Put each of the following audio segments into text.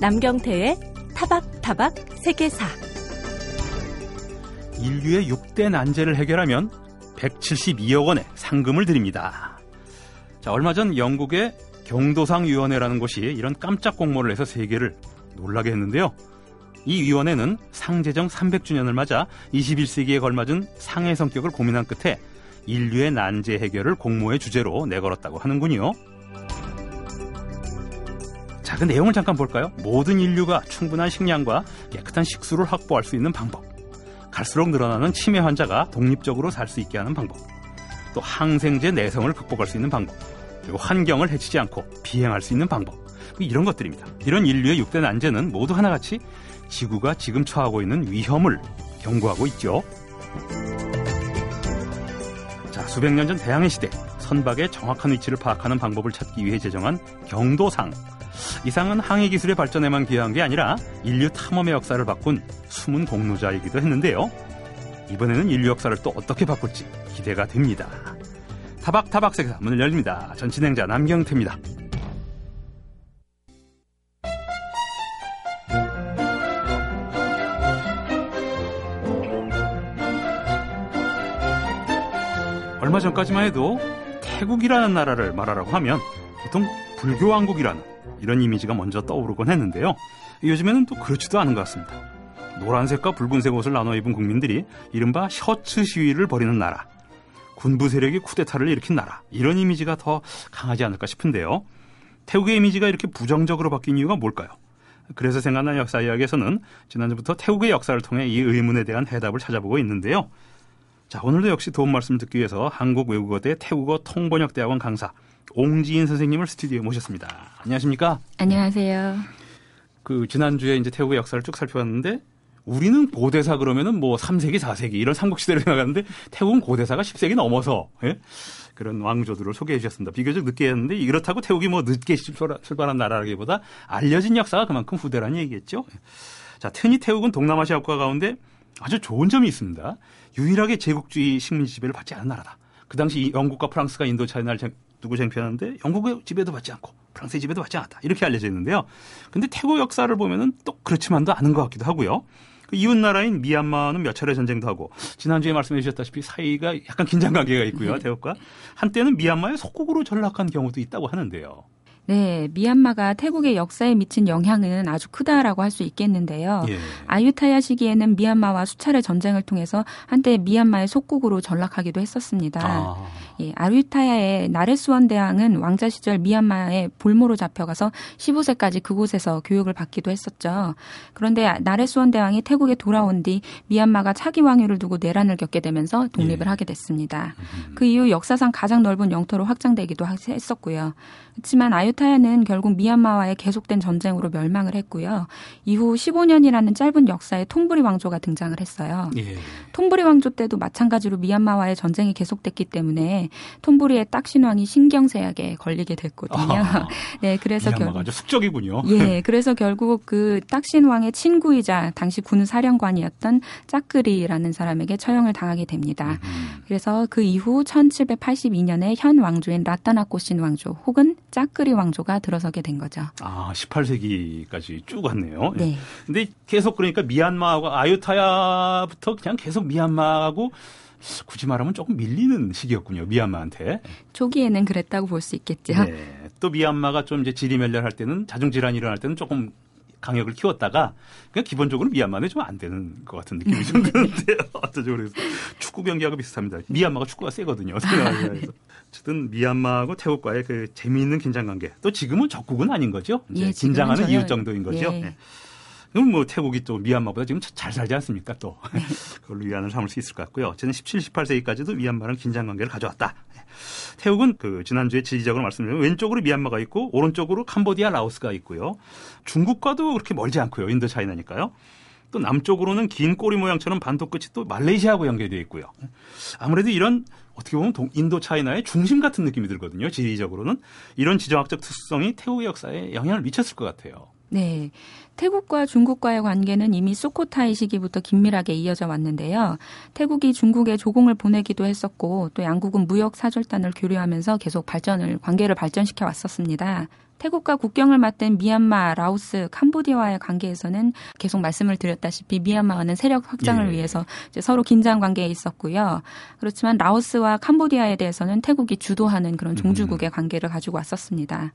남경태의 타박타박 세계사 인류의 6대 난제를 해결하면 172억 원의 상금을 드립니다. 자, 얼마 전 영국의 경도상위원회라는 곳이 이런 깜짝 공모를 해서 세계를 놀라게 했는데요. 이 위원회는 상제정 300주년을 맞아 21세기에 걸맞은 상해 성격을 고민한 끝에 인류의 난제 해결을 공모의 주제로 내걸었다고 하는군요. 자, 그 내용을 잠깐 볼까요? 모든 인류가 충분한 식량과 깨끗한 식수를 확보할 수 있는 방법. 갈수록 늘어나는 치매 환자가 독립적으로 살 수 있게 하는 방법. 또 항생제 내성을 극복할 수 있는 방법. 그리고 환경을 해치지 않고 비행할 수 있는 방법. 이런 것들입니다. 이런 인류의 6대 난제는 모두 하나같이 지구가 지금 처하고 있는 위험을 경고하고 있죠. 자, 수백 년 전 대항해 시대 선박의 정확한 위치를 파악하는 방법을 찾기 위해 제정한 경도상. 이 상은 항해 기술의 발전에만 기여한 게 아니라 인류 탐험의 역사를 바꾼 숨은 공로자이기도 했는데요. 이번에는 인류 역사를 또 어떻게 바꿀지 기대가 됩니다. 타박타박 세계사 문을 열립니다. 전 진행자 남경태입니다. 얼마 전까지만 해도 태국이라는 나라를 말하라고 하면 보통 불교 왕국이라는 이런 이미지가 먼저 떠오르곤 했는데요. 요즘에는 또 그렇지도 않은 것 같습니다. 노란색과 붉은색 옷을 나눠 입은 국민들이 이른바 셔츠 시위를 벌이는 나라, 군부 세력이 쿠데타를 일으킨 나라 이런 이미지가 더 강하지 않을까 싶은데요. 태국의 이미지가 이렇게 부정적으로 바뀐 이유가 뭘까요? 그래서 생각난 역사 이야기에서는 지난주부터 태국의 역사를 통해 이 의문에 대한 해답을 찾아보고 있는데요. 자, 오늘도 역시 도움 말씀 듣기 위해서 한국 외국어대 태국어 통번역대학원 강사 옹지인 선생님을 스튜디오에 모셨습니다. 안녕하십니까? 안녕하세요. 그 지난주에 이제 태국의 역사를 쭉 살펴봤는데 우리는 고대사 그러면은 뭐 3세기, 4세기 이런 삼국시대를 생각하는데 태국은 고대사가 10세기 넘어서 예? 그런 왕조들을 소개해 주셨습니다. 비교적 늦게 했는데 이렇다고 태국이 뭐 늦게 출발한 나라라기보다 알려진 역사가 그만큼 후대라는 얘기겠죠. 자, 흔히 태국은 동남아시아 국가 가운데 아주 좋은 점이 있습니다. 유일하게 제국주의 식민지 지배를 받지 않은 나라다. 그 당시 영국과 프랑스가 인도 차이나를 두고 쟁취하는데 영국의 지배도 받지 않고 프랑스의 지배도 받지 않았다. 이렇게 알려져 있는데요. 근데 태국 역사를 보면은 또 그렇지만도 않은 것 같기도 하고요. 그 이웃 나라인 미얀마는 몇 차례 전쟁도 하고 지난주에 말씀해 주셨다시피 사이가 약간 긴장 관계가 있고요. 태국과 한때는 미얀마의 속국으로 전락한 경우도 있다고 하는데요. 네, 미얀마가 태국의 역사에 미친 영향은 아주 크다라고 할 수 있겠는데요. 예. 아유타야 시기에는 미얀마와 수차례 전쟁을 통해서 한때 미얀마의 속국으로 전락하기도 했었습니다. 아. 예, 아유타야의 나레스원 대왕은 왕자 시절 미얀마의 볼모로 잡혀가서 15세까지 그곳에서 교육을 받기도 했었죠. 그런데 나레스원 대왕이 태국에 돌아온 뒤 미얀마가 차기 왕위를 두고 내란을 겪게 되면서 독립을 예. 하게 됐습니다. 음. 그 이후 역사상 가장 넓은 영토로 확장되기도 했었고요. 그렇지만 아유타야는 결국 미얀마와의 계속된 전쟁으로 멸망을 했고요. 이후 15년이라는 짧은 역사에 톰브리 왕조가 등장을 했어요. 예. 톰브리 왕조 때도 마찬가지로 미얀마와의 전쟁이 계속됐기 때문에 톰브리의 딱신왕이 신경쇠약에 걸리게 됐거든요. 아, 네, 그래서 결국 아주 숙적이군요. 예, 그래서 결국 그 딱신왕의 친구이자 당시 군 사령관이었던 짜끄리라는 사람에게 처형을 당하게 됩니다. 음. 그래서 그 이후 1782년에 현 왕조인 라타나코신 왕조 혹은 짜끄리 왕조가 들어서게 된 거죠. 아, 18세기까지 쭉 왔네요. 예. 네. 근데 계속 그러니까 미얀마하고 아유타야부터 그냥 계속 미얀마하고 굳이 말하면 조금 밀리는 시기였군요. 미얀마한테. 초기에는 그랬다고 볼 수 있겠죠. 네. 또 미얀마가 좀 이제 지리멸렬할 때는 자중질환이 일어날 때는 조금 강력을 키웠다가 그냥 기본적으로 미얀마는 좀 안 되는 것 같은 느낌이 좀 드는데요. 어쩌죠 그래서 축구 경기하고 비슷합니다. 미얀마가 축구가 세거든요. 어쨌든 미얀마하고 태국과의 그 재미있는 긴장 관계. 또 지금은 적국은 아닌 거죠. 이제 예, 긴장하는 이유 정도인 거죠. 예. 네. 그럼 뭐 태국이 또 미얀마보다 지금 잘 살지 않습니까? 또 네. 그걸로 위안을 삼을 수 있을 것 같고요. 어쨌든 17, 18세기까지도 미얀마랑 긴장 관계를 가져왔다. 네. 태국은 그 지난주에 지리적으로 말씀드린 왼쪽으로 미얀마가 있고 오른쪽으로 캄보디아, 라오스가 있고요. 중국과도 그렇게 멀지 않고요. 인도 차이나니까요. 또 남쪽으로는 긴 꼬리 모양처럼 반도 끝이 또 말레이시아하고 연결되어 있고요. 아무래도 이런 어떻게 보면 동, 인도 차이나의 중심 같은 느낌이 들거든요. 지리적으로는 이런 지정학적 특수성이 태국의 역사에 영향을 미쳤을 것 같아요. 네. 태국과 중국과의 관계는 이미 수코타이 시기부터 긴밀하게 이어져 왔는데요. 태국이 중국에 조공을 보내기도 했었고 또 양국은 무역 사절단을 교류하면서 계속 발전을 관계를 발전시켜 왔었습니다. 태국과 국경을 맞댄 미얀마, 라오스, 캄보디아와의 관계에서는 계속 말씀을 드렸다시피 미얀마와는 세력 확장을 예. 위해서 서로 긴장 관계에 있었고요. 그렇지만 라오스와 캄보디아에 대해서는 태국이 주도하는 그런 종주국의 음. 관계를 가지고 왔었습니다.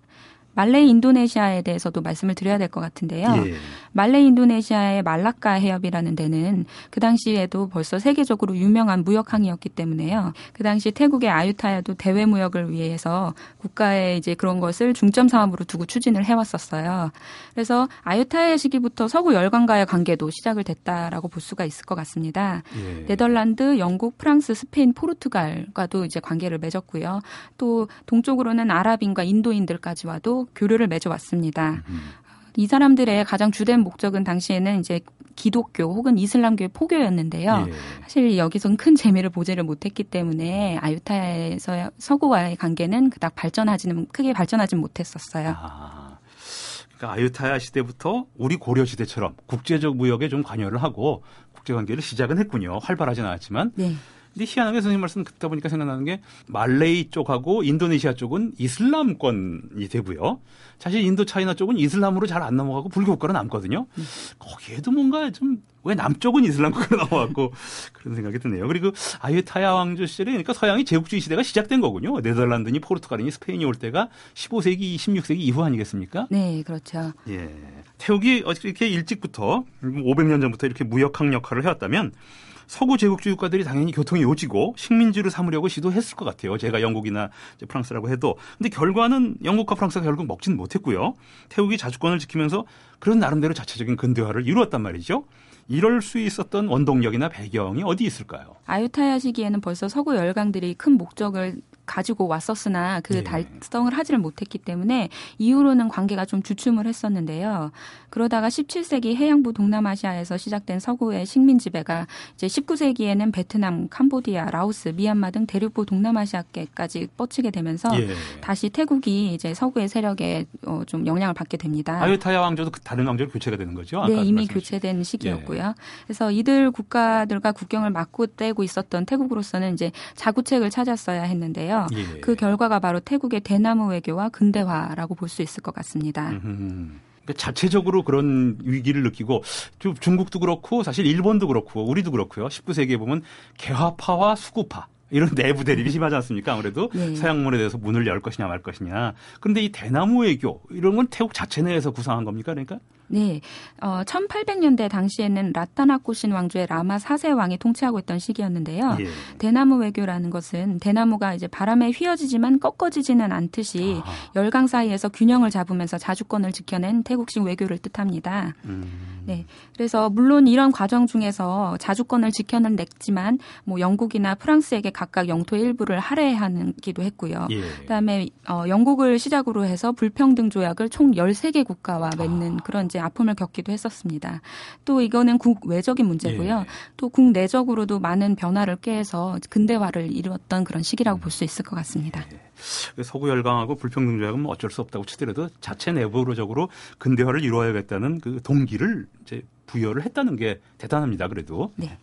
말레이 인도네시아에 대해서도 말씀을 드려야 될 것 같은데요. 예. 말레이 인도네시아의 말라카 해협이라는 데는 그 당시에도 벌써 세계적으로 유명한 무역항이었기 때문에요. 그 당시 태국의 아유타야도 대외 무역을 위해서 국가의 이제 그런 것을 중점 사업으로 두고 추진을 해왔었어요. 그래서 아유타야 시기부터 서구 열강과의 관계도 시작을 됐다라고 볼 수가 있을 것 같습니다. 예. 네덜란드, 영국, 프랑스, 스페인, 포르투갈과도 이제 관계를 맺었고요. 또 동쪽으로는 아랍인과 인도인들까지 와도 교류를 맺어왔습니다. 이 사람들의 가장 주된 목적은 당시에는 이제 기독교 혹은 이슬람교의 포교였는데요. 예. 사실 여기선 큰 재미를 보지를 못했기 때문에 아유타야에서 서구와의 관계는 그닥 발전하지는 크게 발전하지는 못했었어요. 아, 그러니까 아유타야 시대부터 우리 고려 시대처럼 국제적 무역에 좀 관여를 하고 국제 관계를 시작은 했군요. 활발하진 않았지만. 네. 근데 희한하게 선생님 말씀 듣다 보니까 생각나는 게 말레이 쪽하고 인도네시아 쪽은 이슬람권이 되고요. 사실 인도 차이나 쪽은 이슬람으로 잘 안 넘어가고 불교 국가로 남거든요. 음. 거기에도 뭔가 좀 왜 남쪽은 이슬람 국가로 넘어갔고 그런 생각이 드네요. 그리고 아유타야 왕조 시절에 그러니까 서양이 제국주의 시대가 시작된 거군요. 네덜란드니 포르투갈이니 스페인이 올 때가 15세기, 16세기 이후 아니겠습니까? 네, 그렇죠. 예. 태국이 이렇게 일찍부터 500년 전부터 이렇게 무역학 역할을 해왔다면 서구 제국주의 국가들이 당연히 교통이 요지고 식민지를 삼으려고 시도했을 것 같아요. 제가 영국이나 프랑스라고 해도. 근데 결과는 영국과 프랑스가 결국 먹지는 못했고요. 태국이 자주권을 지키면서 그런 나름대로 자체적인 근대화를 이루었단 말이죠. 이럴 수 있었던 원동력이나 배경이 어디 있을까요? 아유타야 시기에는 벌써 서구 열강들이 큰 목적을 가지고 왔었으나 그 네. 달성을 하지를 못했기 때문에 이후로는 관계가 좀 주춤을 했었는데요. 그러다가 17세기 해양부 동남아시아에서 시작된 서구의 식민 지배가 이제 19세기에는 베트남, 캄보디아, 라오스, 미얀마 등 대륙부 동남아시아계까지 뻗치게 되면서 예. 다시 태국이 이제 서구의 세력에 어, 좀 영향을 받게 됩니다. 아유타야 왕조도 그 다른 왕조로 교체가 되는 거죠? 네, 이미 교체된 시기였고요. 예. 그래서 이들 국가들과 국경을 맞고 떼고 있었던 태국으로서는 이제 자구책을 찾았어야 했는데요. 예. 그 결과가 바로 태국의 대나무 외교와 근대화라고 볼 수 있을 것 같습니다. 그러니까 자체적으로 그런 위기를 느끼고 중국도 그렇고 사실 일본도 그렇고 우리도 그렇고요. 19세기에 보면 개화파와 수구파 이런 내부 대립이 심하지 않습니까? 아무래도 네. 서양문에 대해서 문을 열 것이냐 말 것이냐. 그런데 이 대나무 외교 이런 건 태국 자체 내에서 구상한 겁니까? 그러니까? 네. 어, 1800년대 당시에는 라타나코신 왕조의 라마 4세 왕이 통치하고 있던 시기였는데요. 예. 대나무 외교라는 것은 대나무가 이제 바람에 휘어지지만 꺾어지지는 않듯이 아하. 열강 사이에서 균형을 잡으면서 자주권을 지켜낸 태국식 외교를 뜻합니다. 음. 네. 그래서 물론 이런 과정 중에서 자주권을 지켜는 냈지만 뭐 영국이나 프랑스에게 각각 영토 일부를 할애하기도 했고요. 예. 그다음에 어, 영국을 시작으로 해서 불평등 조약을 총 13개 국가와 맺는 아. 그런 이제 아픔을 겪기도 했었습니다. 또 이거는 국 외적인 문제고요. 예. 또 국내적으로도 많은 변화를 꾀해서 근대화를 이루었던 그런 시기라고 볼 수 있을 것 같습니다. 예. 그 서구 열강하고 불평등 조약은 뭐 어쩔 수 없다고 치더라도 자체 내부적으로 근대화를 이루어야겠다는 그 동기를 이제 부여를 했다는 게 대단합니다. 그래도. 네.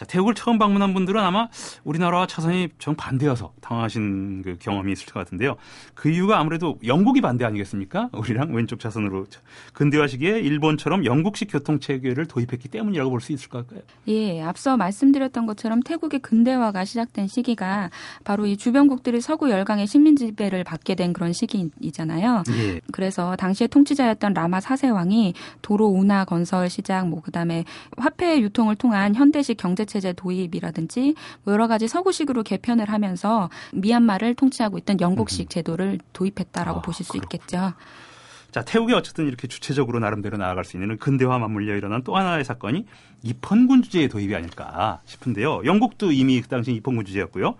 자, 태국을 처음 방문한 분들은 아마 우리나라와 차선이 정반대여서 당황하신 그 경험이 있을 것 같은데요. 그 이유가 아무래도 영국이 반대 아니겠습니까? 우리랑 왼쪽 차선으로 근대화 시기에 일본처럼 영국식 교통 체계를 도입했기 때문이라고 볼 수 있을 것 같아요. 예, 앞서 말씀드렸던 것처럼 태국의 근대화가 시작된 시기가 바로 이 주변국들이 서구 열강의 식민 지배를 받게 된 그런 시기이잖아요. 예. 그래서 당시에 통치자였던 라마 4세 왕이 도로 운하 건설 시작 뭐 그다음에 화폐 유통을 통한 현대식 경제 체제 도입이라든지 뭐 여러 가지 서구식으로 개편을 하면서 미얀마를 통치하고 있던 영국식 음. 제도를 도입했다라고 아, 보실 수 그렇구나. 있겠죠. 자, 태국이 어쨌든 이렇게 주체적으로 나름대로 나아갈 수 있는 근대화 맞물려 일어난 또 하나의 사건이 입헌군 주제의 도입이 아닐까 싶은데요. 영국도 이미 그 당시 입헌군 주제였고요.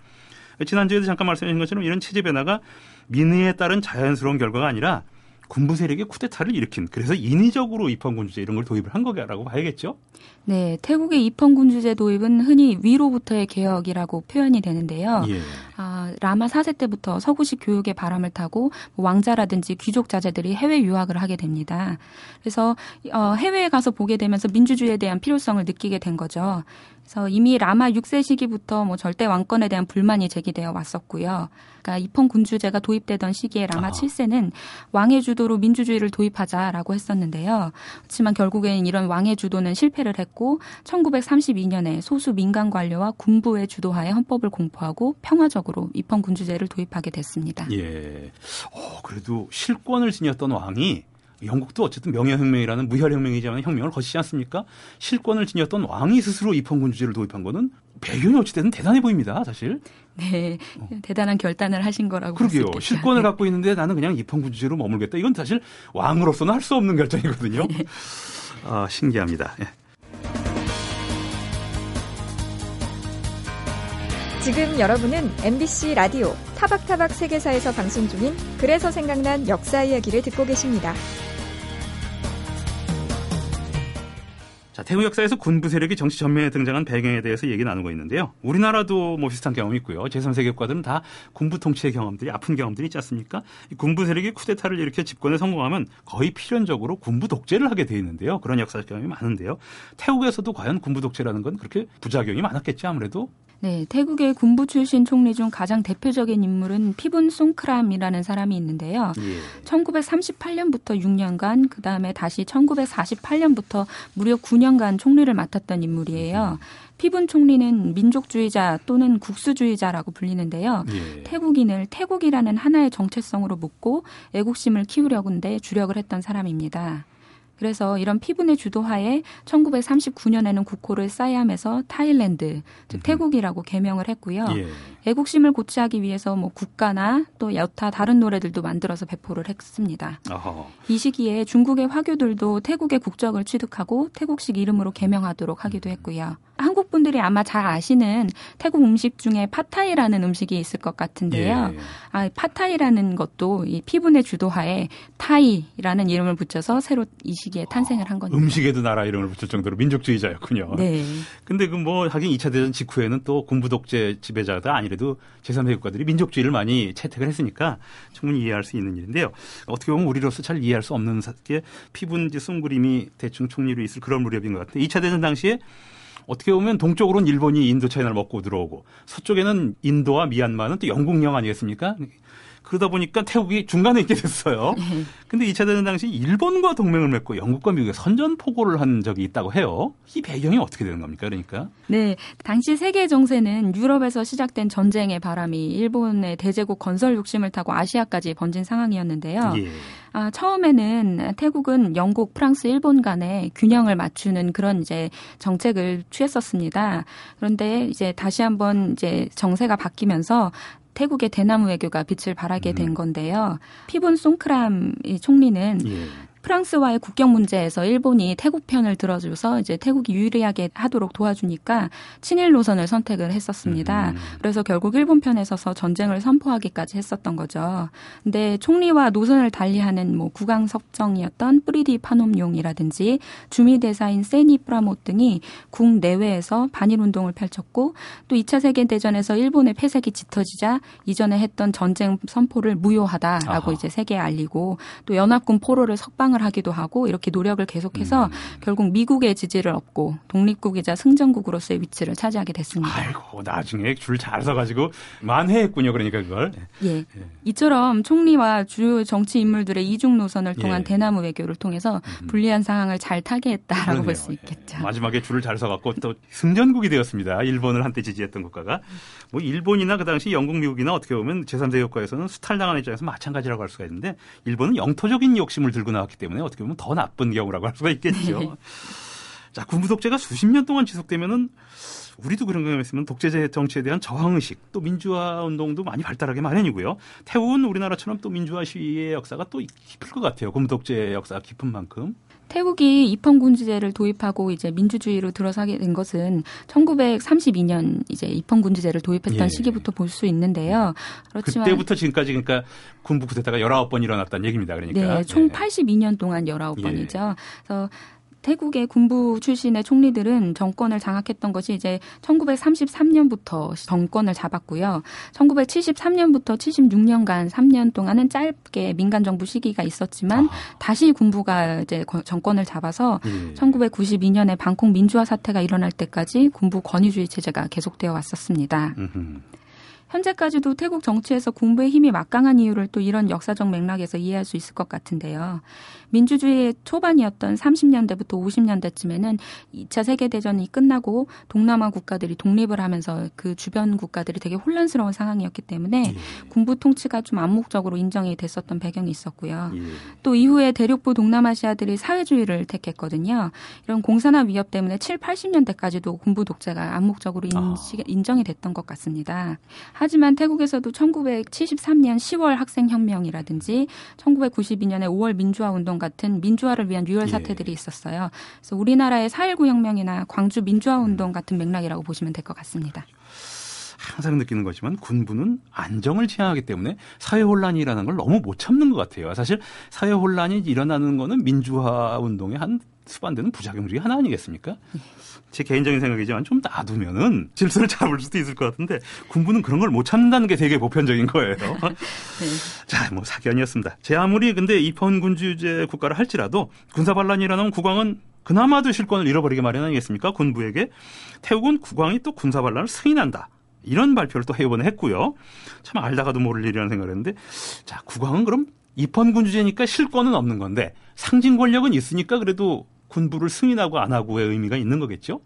지난주에도 잠깐 말씀하신 것처럼 이런 체제 변화가 민의에 따른 자연스러운 결과가 아니라 군부 세력의 쿠데타를 일으킨 그래서 인위적으로 입헌군 주제 이런 걸 도입을 한 거라고 봐야겠죠? 네, 태국의 입헌군 주제 도입은 흔히 위로부터의 개혁이라고 표현이 되는데요. 예. 아, 어, 라마 4세 때부터 서구식 교육의 바람을 타고 뭐 왕자라든지 귀족 자제들이 해외 유학을 하게 됩니다. 그래서 어, 해외에 가서 보게 되면서 민주주의에 대한 필요성을 느끼게 된 거죠. 그래서 이미 라마 6세 시기부터 뭐 절대 왕권에 대한 불만이 제기되어 왔었고요. 그러니까 입헌 군주제가 도입되던 시기에 라마 아. 7세는 왕의 주도로 민주주의를 도입하자라고 했었는데요. 그렇지만 결국엔 이런 왕의 주도는 실패를 했고 1932년에 소수 민간 관료와 군부의 주도하에 헌법을 공포하고 평화적으로 입헌 군주제를 도입하게 됐습니다. 예. 어, 그래도 실권을 지녔던 왕이 영국도 어쨌든 명예혁명이라는 무혈혁명이지만 혁명을 거치지 않습니까? 실권을 지녔던 왕이 스스로 입헌군주제를 도입한 거는 배경이 어찌됐든 대단해 보입니다, 사실. 네, 어. 대단한 결단을 하신 거라고. 그러게요. 실권을 네. 갖고 있는데 나는 그냥 입헌군주제로 머물겠다. 이건 사실 왕으로서는 할 수 없는 결정이거든요. 네. 아, 신기합니다. 네. 지금 여러분은 MBC 라디오 타박타박 세계사에서 방송 중인 그래서 생각난 역사 이야기를 듣고 계십니다. 자, 태국 역사에서 군부 세력이 정치 전면에 등장한 배경에 대해서 얘기 나누고 있는데요. 우리나라도 뭐 비슷한 경험이 있고요. 제3세계 국가들은 다 군부 통치의 경험들이 아픈 경험들이 있지 않습니까? 군부 세력이 쿠데타를 일으켜 집권에 성공하면 거의 필연적으로 군부 독재를 하게 돼 있는데요. 그런 역사 경험이 많은데요. 태국에서도 과연 군부 독재라는 건 그렇게 부작용이 많았겠지 아무래도 네, 태국의 군부 출신 총리 중 가장 대표적인 인물은 피분 송크람이라는 사람이 있는데요. 예. 1938년부터 6년간 그 다음에 다시 1948년부터 무려 9년간 총리를 맡았던 인물이에요. 음. 피분 총리는 민족주의자 또는 국수주의자라고 불리는데요. 예. 태국인을 태국이라는 하나의 정체성으로 묶고 애국심을 키우려는데 주력을 했던 사람입니다. 그래서 이런 피분의 주도하에 1939년에는 국호를 사이암에서 타일랜드, 즉 태국이라고 개명을 했고요. 예. 애국심을 고취하기 위해서 뭐 국가나 또 여타 다른 노래들도 만들어서 배포를 했습니다. 어허. 이 시기에 중국의 화교들도 태국의 국적을 취득하고 태국식 이름으로 개명하도록 하기도 했고요. 한국 분들이 아마 잘 아시는 태국 음식 중에 파타이라는 음식이 있을 것 같은데요. 예. 아, 파타이라는 것도 이 피분의 주도하에 타이라는 이름을 붙여서 새로 이 시기에 탄생을 한 겁니다. 음식에도 나라 이름을 붙일 정도로 민족주의자였군요. 네. 근데 그 뭐 하긴 2차 대전 직후에는 또 군부 독재 지배자가 아니래도 제3세계 국가들이 민족주의를 많이 채택을 했으니까 충분히 이해할 수 있는 일인데요. 어떻게 보면 우리로서 잘 이해할 수 없는 게 피분 송크람이 대충 총리로 있을 그런 무렵인 것 같아요. 2차 대전 당시에 어떻게 보면 동쪽으로는 일본이 인도 차이나를 먹고 들어오고 서쪽에는 인도와 미얀마는 또 영국령 아니겠습니까? 그러다 보니까 태국이 중간에 있게 됐어요. 네. 근데 2차 대전 당시 일본과 동맹을 맺고 영국과 미국에 선전포고를 한 적이 있다고 해요. 이 배경이 어떻게 되는 겁니까? 그러니까. 네. 당시 세계 정세는 유럽에서 시작된 전쟁의 바람이 일본의 대제국 건설 욕심을 타고 아시아까지 번진 상황이었는데요. 예. 아, 처음에는 태국은 영국, 프랑스, 일본 간에 균형을 맞추는 그런 이제 정책을 취했었습니다. 그런데 이제 다시 한번 이제 정세가 바뀌면서 태국의 대나무 외교가 빛을 발하게 된 음. 건데요. 피본 송크람 총리는 예. 프랑스와의 국경 문제에서 일본이 태국 편을 들어줘서 이제 태국이 유리하게 하도록 도와주니까 친일 노선을 선택을 했었습니다. 음. 그래서 결국 일본 편에 서서 전쟁을 선포하기까지 했었던 거죠. 근데 총리와 노선을 달리하는 뭐 국왕 석정이었던 뿌리디 파놈용이라든지 주미 대사인 세니 프라모 등이 국 내외에서 반일 운동을 펼쳤고 또 2차 세계 대전에서 일본의 폐색이 짙어지자 이전에 했던 전쟁 선포를 무효하다라고 아하. 이제 세계에 알리고 또 연합군 포로를 석방 협상을 하기도 하고 이렇게 노력을 계속해서 음. 결국 미국의 지지를 얻고 독립국이자 승전국으로서의 위치를 차지하게 됐습니다. 아이고 나중에 줄 잘 서가지고 만회했군요. 그러니까 그걸. 예. 예. 이처럼 총리와 주요 정치 인물들의 이중 노선을 통한 예. 대나무 외교를 통해서 음. 불리한 상황을 잘 타개했다라고 볼 수 있겠죠. 예. 마지막에 줄을 잘 서갖고 또 승전국이 되었습니다. 일본을 한때 지지했던 국가가. 뭐 일본이나 그 당시 영국, 미국이나 어떻게 보면 제3세 국가에서는 수탈당하는 입장에서 마찬가지라고 할 수가 있는데 일본은 영토적인 욕심을 들고 나왔기 때문에 어떻게 보면 더 나쁜 경우라고 할 수가 있겠죠. 네. 자, 군부 독재가 수십 년 동안 지속되면은 우리도 그런 경험이 있으면 독재 정치에 대한 저항 의식 또 민주화 운동도 많이 발달하게 마련이고요. 태국은 우리나라처럼 또 민주화 시위의 역사가 또 깊을 것 같아요. 군부 독재 역사가 깊은 만큼. 태국이 입헌군주제를 도입하고 이제 민주주의로 들어서게 된 것은 1932년 이제 입헌군주제를 도입했던 예. 시기부터 볼 수 있는데요. 그렇지만 그때부터 지금까지 그러니까 군부 쿠데타가 19번 일어났다는 얘기입니다. 그러니까. 네, 총 예. 82년 동안 19번이죠. 예. 그래서 태국의 군부 출신의 총리들은 정권을 장악했던 것이 이제 1933년부터 정권을 잡았고요. 1973년부터 76년간 3년 동안은 짧게 민간 정부 시기가 있었지만 아. 다시 군부가 이제 정권을 잡아서 예. 1992년에 방콕 민주화 사태가 일어날 때까지 군부 권위주의 체제가 계속되어 왔었습니다. 음흠. 현재까지도 태국 정치에서 군부의 힘이 막강한 이유를 또 이런 역사적 맥락에서 이해할 수 있을 것 같은데요. 민주주의의 초반이었던 30년대부터 50년대쯤에는 2차 세계대전이 끝나고 동남아 국가들이 독립을 하면서 그 주변 국가들이 되게 혼란스러운 상황이었기 때문에 예. 군부 통치가 좀 암묵적으로 인정이 됐었던 배경이 있었고요. 예. 또 이후에 대륙부 동남아시아들이 사회주의를 택했거든요. 이런 공산화 위협 때문에 7, 80년대까지도 군부 독재가 암묵적으로 인식, 아. 인정이 됐던 것 같습니다. 하지만 태국에서도 1973년 10월 학생혁명이라든지 1992년에 5월 민주화 운동 같은 민주화를 위한 유혈 예. 사태들이 있었어요. 그래서 우리나라의 4.19 혁명이나 광주 민주화 운동 같은 맥락이라고 보시면 될 것 같습니다. 항상 느끼는 거지만 군부는 안정을 지향하기 때문에 사회 혼란이 일어나는 걸 너무 못 참는 것 같아요. 사실 사회 혼란이 일어나는 거는 민주화 운동의 한 수반되는 부작용 중에 하나 아니겠습니까? 예. 제 개인적인 생각이지만 좀 놔두면은 질서를 잡을 수도 있을 것 같은데 군부는 그런 걸 못 참는다는 게 되게 보편적인 거예요. 네. 자, 뭐 사견이었습니다. 제 아무리 근데 입헌 군주제 국가를 할지라도 군사 반란이 일어나면 국왕은 그나마도 실권을 잃어버리게 마련 아니겠습니까? 군부에게 태국은 국왕이 또 군사 반란을 승인한다. 이런 발표를 또 해오번에 했고요. 참 알다가도 모를 일이라는 생각을 했는데 자, 국왕은 그럼 입헌 군주제니까 실권은 없는 건데 상징 권력은 있으니까 그래도 군부를 승인하고 안 하고의 의미가 있는 거겠죠?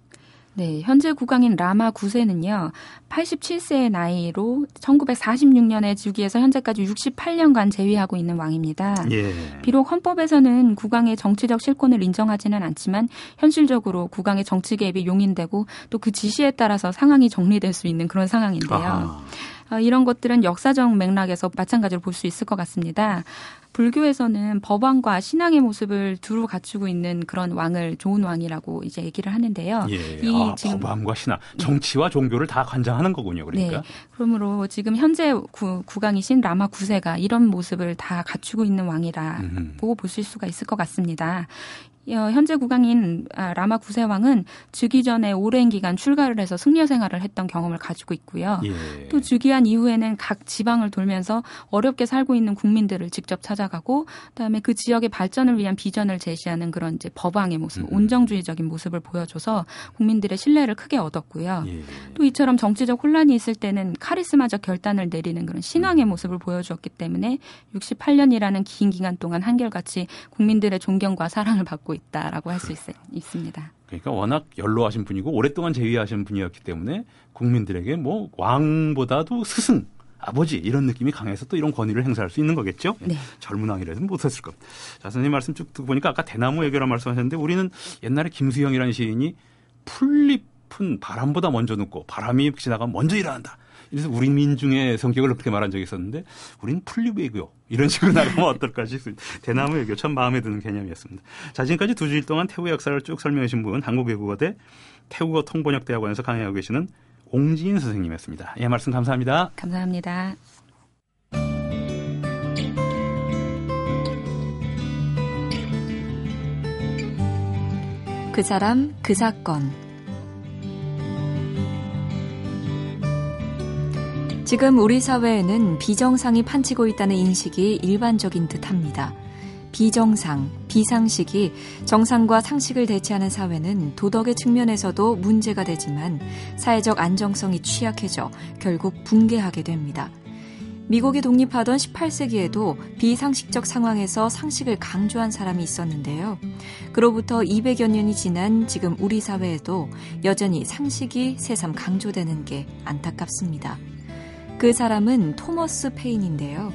네, 현재 국왕인 라마 9세는요, 87세의 나이로 1946년에 즉위해서 현재까지 68년간 재위하고 있는 왕입니다. 예. 비록 헌법에서는 국왕의 정치적 실권을 인정하지는 않지만 현실적으로 국왕의 정치 개입이 용인되고 또 그 지시에 따라서 상황이 정리될 수 있는 그런 상황인데요. 아하. 어, 이런 것들은 역사적 맥락에서 마찬가지로 볼 수 있을 것 같습니다. 불교에서는 법왕과 신앙의 모습을 두루 갖추고 있는 그런 왕을 좋은 왕이라고 이제 얘기를 하는데요. 예. 이 아, 지금 법왕과 신앙, 정치와 종교를 다 관장하는 거군요. 그러니까. 네. 그러므로 지금 현재 구, 국왕이신 라마 9세가 이런 모습을 다 갖추고 있는 왕이라고 보실 수가 있을 것 같습니다. 어, 현재 국왕인 아, 라마 구세왕은 즉위 전에 오랜 기간 출가를 해서 승려 생활을 했던 경험을 가지고 있고요. 예. 또 즉위한 이후에는 각 지방을 돌면서 어렵게 살고 있는 국민들을 직접 찾아가고 그다음에 그 지역의 발전을 위한 비전을 제시하는 그런 이제 법왕의 모습, 음. 온정주의적인 모습을 보여줘서 국민들의 신뢰를 크게 얻었고요. 예. 또 이처럼 정치적 혼란이 있을 때는 카리스마적 결단을 내리는 그런 신왕의 음. 모습을 보여주었기 때문에 68년이라는 긴 기간 동안 한결같이 국민들의 존경과 사랑을 받고 있다라고 할 수 있습니다. 그러니까 워낙 연로하신 분이고 오랫동안 재위하신 분이었기 때문에 국민들에게 뭐 왕보다도 스승 아버지 이런 느낌이 강해서 또 이런 권위를 행사할 수 있는 거겠죠. 네. 젊은 왕이라도 못했을 것. 자 선생님 말씀 쭉 듣고 보니까 아까 대나무 얘기라 말씀하셨는데 우리는 옛날에 김수영이라는 시인이 풀잎은 바람보다 먼저 눕고 바람이 지나가면 먼저 일어난다. 그래서 우리 민중의 성격을 그렇게 말한 적이 있었는데 우리는 풀립 외교 이런 식으로 나가면 어떨까 싶습니다. 대나무 외교 참 마음에 드는 개념이었습니다. 자 지금까지 두 주일 동안 태국의 역사를 쭉 설명해 주신 분 한국외국어대 태국어 통번역대학원에서 강의하고 계시는 옹지인 선생님이었습니다. 예 말씀 감사합니다. 감사합니다. 그 사람 그 사건 지금 우리 사회에는 비정상이 판치고 있다는 인식이 일반적인 듯 합니다. 비정상, 비상식이 정상과 상식을 대체하는 사회는 도덕의 측면에서도 문제가 되지만 사회적 안정성이 취약해져 결국 붕괴하게 됩니다. 미국이 독립하던 18세기에도 비상식적 상황에서 상식을 강조한 사람이 있었는데요. 그로부터 200여 년이 지난 지금 우리 사회에도 여전히 상식이 새삼 강조되는 게 안타깝습니다. 그 사람은 토머스 페인인데요.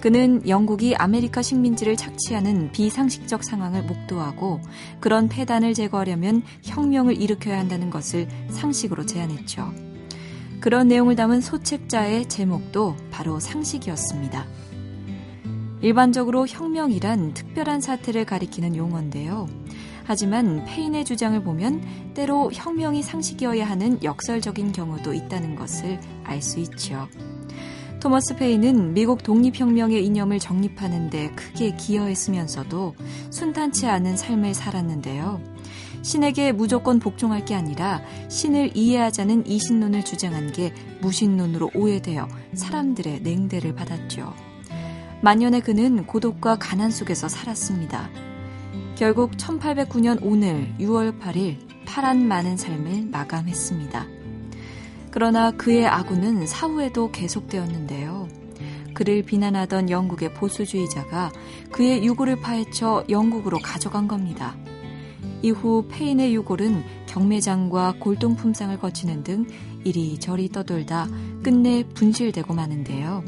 그는 영국이 아메리카 식민지를 착취하는 비상식적 상황을 목도하고 그런 폐단을 제거하려면 혁명을 일으켜야 한다는 것을 상식으로 제안했죠. 그런 내용을 담은 소책자의 제목도 바로 상식이었습니다. 일반적으로 혁명이란 특별한 사태를 가리키는 용어인데요. 하지만 페인의 주장을 보면 때로 혁명이 상식이어야 하는 역설적인 경우도 있다는 것을 알 수 있죠. 토머스 페인은 미국 독립혁명의 이념을 정립하는 데 크게 기여했으면서도 순탄치 않은 삶을 살았는데요. 신에게 무조건 복종할 게 아니라 신을 이해하자는 이신론을 주장한 게 무신론으로 오해되어 사람들의 냉대를 받았죠. 만년의 그는 고독과 가난 속에서 살았습니다. 결국 1809년 오늘 6월 8일 파란 많은 삶을 마감했습니다. 그러나 그의 아군은 사후에도 계속되었는데요. 그를 비난하던 영국의 보수주의자가 그의 유골을 파헤쳐 영국으로 가져간 겁니다. 이후 페인의 유골은 경매장과 골동품상을 거치는 등 이리저리 떠돌다 끝내 분실되고 마는데요.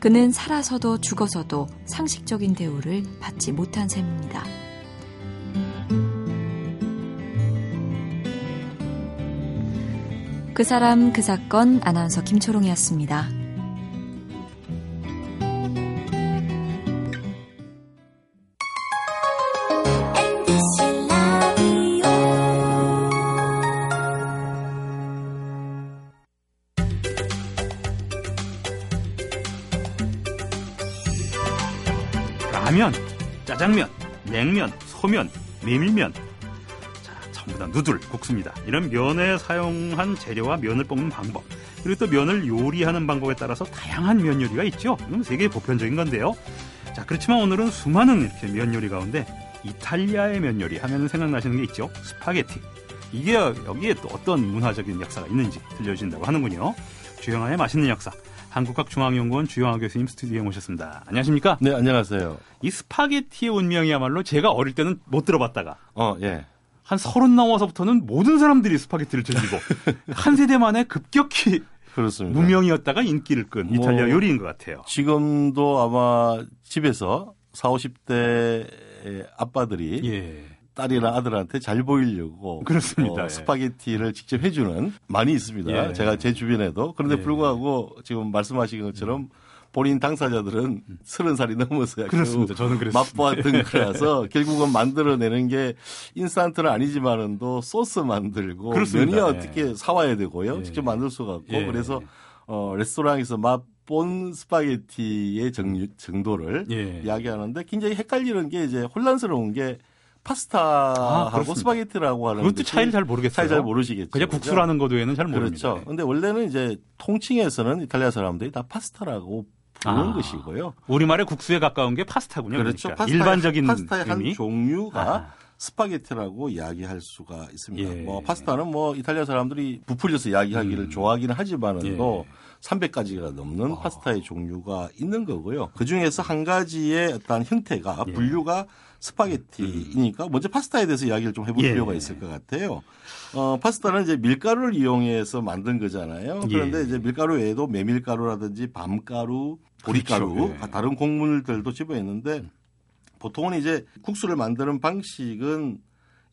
그는 살아서도 죽어서도 상식적인 대우를 받지 못한 셈입니다. 그 사람 그 사건 아나운서 김초롱이었습니다. 라면, 짜장면, 냉면, 소면, 메밀면 전부 다 누들, 국수입니다. 이런 면에 사용한 재료와 면을 뽑는 방법, 그리고 또 면을 요리하는 방법에 따라서 다양한 면 요리가 있죠. 이건 세계 보편적인 건데요. 자, 그렇지만 오늘은 수많은 이렇게 면 요리 가운데 이탈리아의 면 요리 하면 생각나시는 게 있죠. 스파게티. 이게 여기에 또 어떤 문화적인 역사가 있는지 들려주신다고 하는군요. 주영하의 맛있는 역사. 한국학중앙연구원 주영하 교수님 스튜디오에 모셨습니다. 안녕하십니까? 네, 안녕하세요. 이 스파게티의 운명이야말로 제가 어릴 때는 못 들어봤다가 어, 예. 한 서른 넘어서부터는 모든 사람들이 스파게티를 즐기고 한 세대 만에 급격히 그렇습니다. 무명이었다가 인기를 끈 이탈리아 뭐, 요리인 것 같아요. 지금도 아마 집에서 4, 50대 아빠들이 예. 딸이나 아들한테 잘 보이려고 그렇습니다. 어, 스파게티를 직접 해주는 많이 있습니다. 예. 제가 제 주변에도 그런데 예. 불구하고 지금 말씀하신 것처럼 음. 본인 당사자들은 서른 살이 넘어서야 그렇습니다. 저는 그랬습니다. 맛보았던 거라서 결국은 만들어내는 게 인스턴트는 아니지만은 또 소스 만들고 그렇습니다. 면이 예. 어떻게 사와야 되고요. 예. 직접 만들 수가 없고 예. 그래서 어 레스토랑에서 맛 본 스파게티의 정, 정도를 예. 이야기하는데 굉장히 헷갈리는 게 이제 혼란스러운 게 파스타하고 아, 스파게티라고 하는 그것도 차이를 잘 모르겠어요. 차이 잘 모르시겠죠. 그냥 국수라는 것 외에는 잘 모릅니다. 그렇죠. 근데 원래는 이제 통칭에서는 이탈리아 사람들이 다 파스타라고 부르는 아, 것이고요. 우리말의 국수에 가까운 게 파스타군요. 그렇죠. 그러니까. 파스타의, 일반적인 파스타의 의미? 한 종류가 아. 스파게티라고 이야기할 수가 있습니다. 예. 뭐 파스타는 뭐 이탈리아 사람들이 부풀려서 이야기하기를 음. 좋아하기는 하지만은도 예. 300가지가 넘는 어. 파스타의 종류가 있는 거고요. 그 중에서 한 가지의 어떤 형태가 예. 분류가 스파게티이니까 음. 먼저 파스타에 대해서 이야기를 좀 해볼 예. 필요가 있을 것 같아요. 어, 파스타는 이제 밀가루를 이용해서 만든 거잖아요. 그런데 예. 이제 밀가루 외에도 메밀가루라든지 밤가루, 보리가루, 그렇죠. 예. 다른 곡물들도 집어있는데 보통은 이제 국수를 만드는 방식은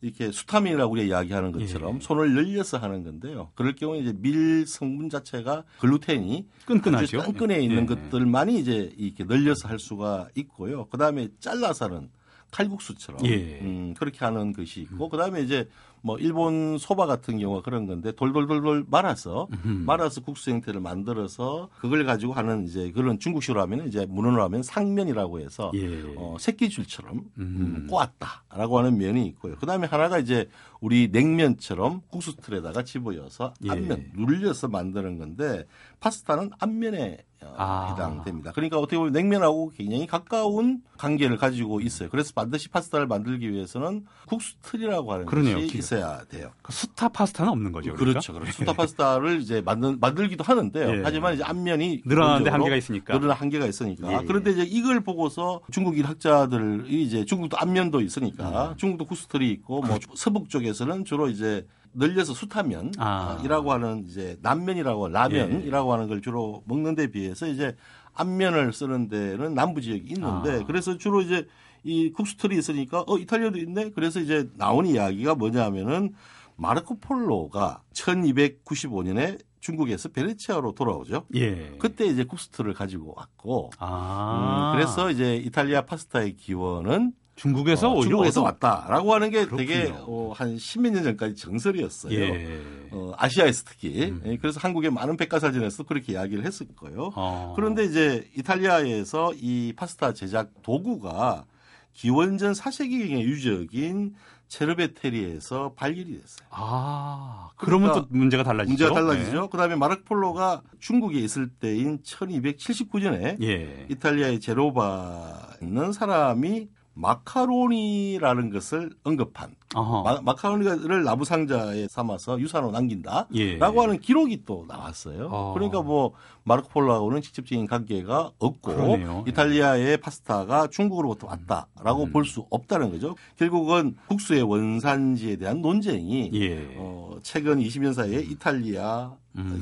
이렇게 수타민이라고 우리가 이야기하는 것처럼 예. 손을 늘려서 하는 건데요. 그럴 경우에 이제 밀 성분 자체가 글루텐이 끈끈하죠. 끈끈해 있는 예. 것들만이 이제 이렇게 늘려서 할 수가 있고요. 그 다음에 잘라서는 칼국수처럼 예. 음, 그렇게 하는 것이 있고 음. 그다음에 이제 뭐 일본 소바 같은 경우가 그런 건데 돌돌돌돌 말아서 음. 말아서 국수 형태를 만들어서 그걸 가지고 하는 이제 그런 중국식으로 하면 이제 문어로 하면 상면이라고 해서 예. 어, 새끼줄처럼 음. 음, 꼬았다라고 하는 면이 있고요. 그다음에 하나가 이제 우리 냉면처럼 국수 틀에다가 집어여서 예. 앞면 눌려서 만드는 건데 파스타는 앞면에 어, 아. 해당됩니다. 그러니까 어떻게 보면 냉면하고 굉장히 가까운 관계를 가지고 있어요. 그래서 반드시 파스타를 만들기 위해서는 국수 틀이라고 하는 그러네요. 것이 있어야 돼요. 그 수타 파스타는 없는 거죠. 그러니까? 그렇죠. 그렇죠. 수타 파스타를 이제 만든 만들기도 하는데요. 예. 하지만 이제 앞면이 늘어나는데 한계가 있으니까. 늘어난 한계가 있으니까. 예. 그런데 이제 이걸 보고서 중국 일학자들이 이제 중국도 앞면도 있으니까 음. 중국도 국수 틀이 있고 뭐 그렇죠. 서북 쪽에 서는 주로 이제 늘려서 수타면이라고 아. 하는 이제 남면이라고 라면이라고 예. 하는 걸 주로 먹는 데 비해서 이제 앞면을 쓰는 데는 남부 지역이 있는데 아. 그래서 주로 이제 이 국수틀이 있으니까 어 이탈리아도 있네. 그래서 이제 나온 이야기가 뭐냐면은 마르코 폴로가 1295년에 중국에서 베네치아로 돌아오죠. 예. 그때 이제 국수틀을 가지고 왔고, 아. 음, 그래서 이제 이탈리아 파스타의 기원은 중국에서 어, 중국에서 왔다라고 하는 게 그렇군요. 되게 어, 한 십몇 년 전까지 정설이었어요. 예. 어, 아시아에서 특히. 음. 예, 그래서 한국의 많은 백과사전에서 그렇게 이야기를 했을 거예요. 어. 그런데 이제 이탈리아에서 이 파스타 제작 도구가 기원전 4세기경의 유적인 체르베테리에서 발견이 됐어요. 아, 그러면 그러니까 또 문제가 달라지죠. 문제가 달라지죠. 네. 그다음에 마르크 폴로가 중국에 있을 때인 1279년에 예. 이탈리아의 제로바 있는 사람이 마카로니라는 것을 언급한 마, 마카로니를 나부 상자에 삼아서 유산으로 남긴다라고 예. 하는 기록이 또 나왔어요. 어. 그러니까 뭐 마르코 폴로하고는 직접적인 관계가 없고 그러네요. 이탈리아의 파스타가 중국으로부터 왔다라고 음. 볼수 없다는 거죠. 결국은 국수의 원산지에 대한 논쟁이 예. 어, 최근 20년 사이에 이탈리아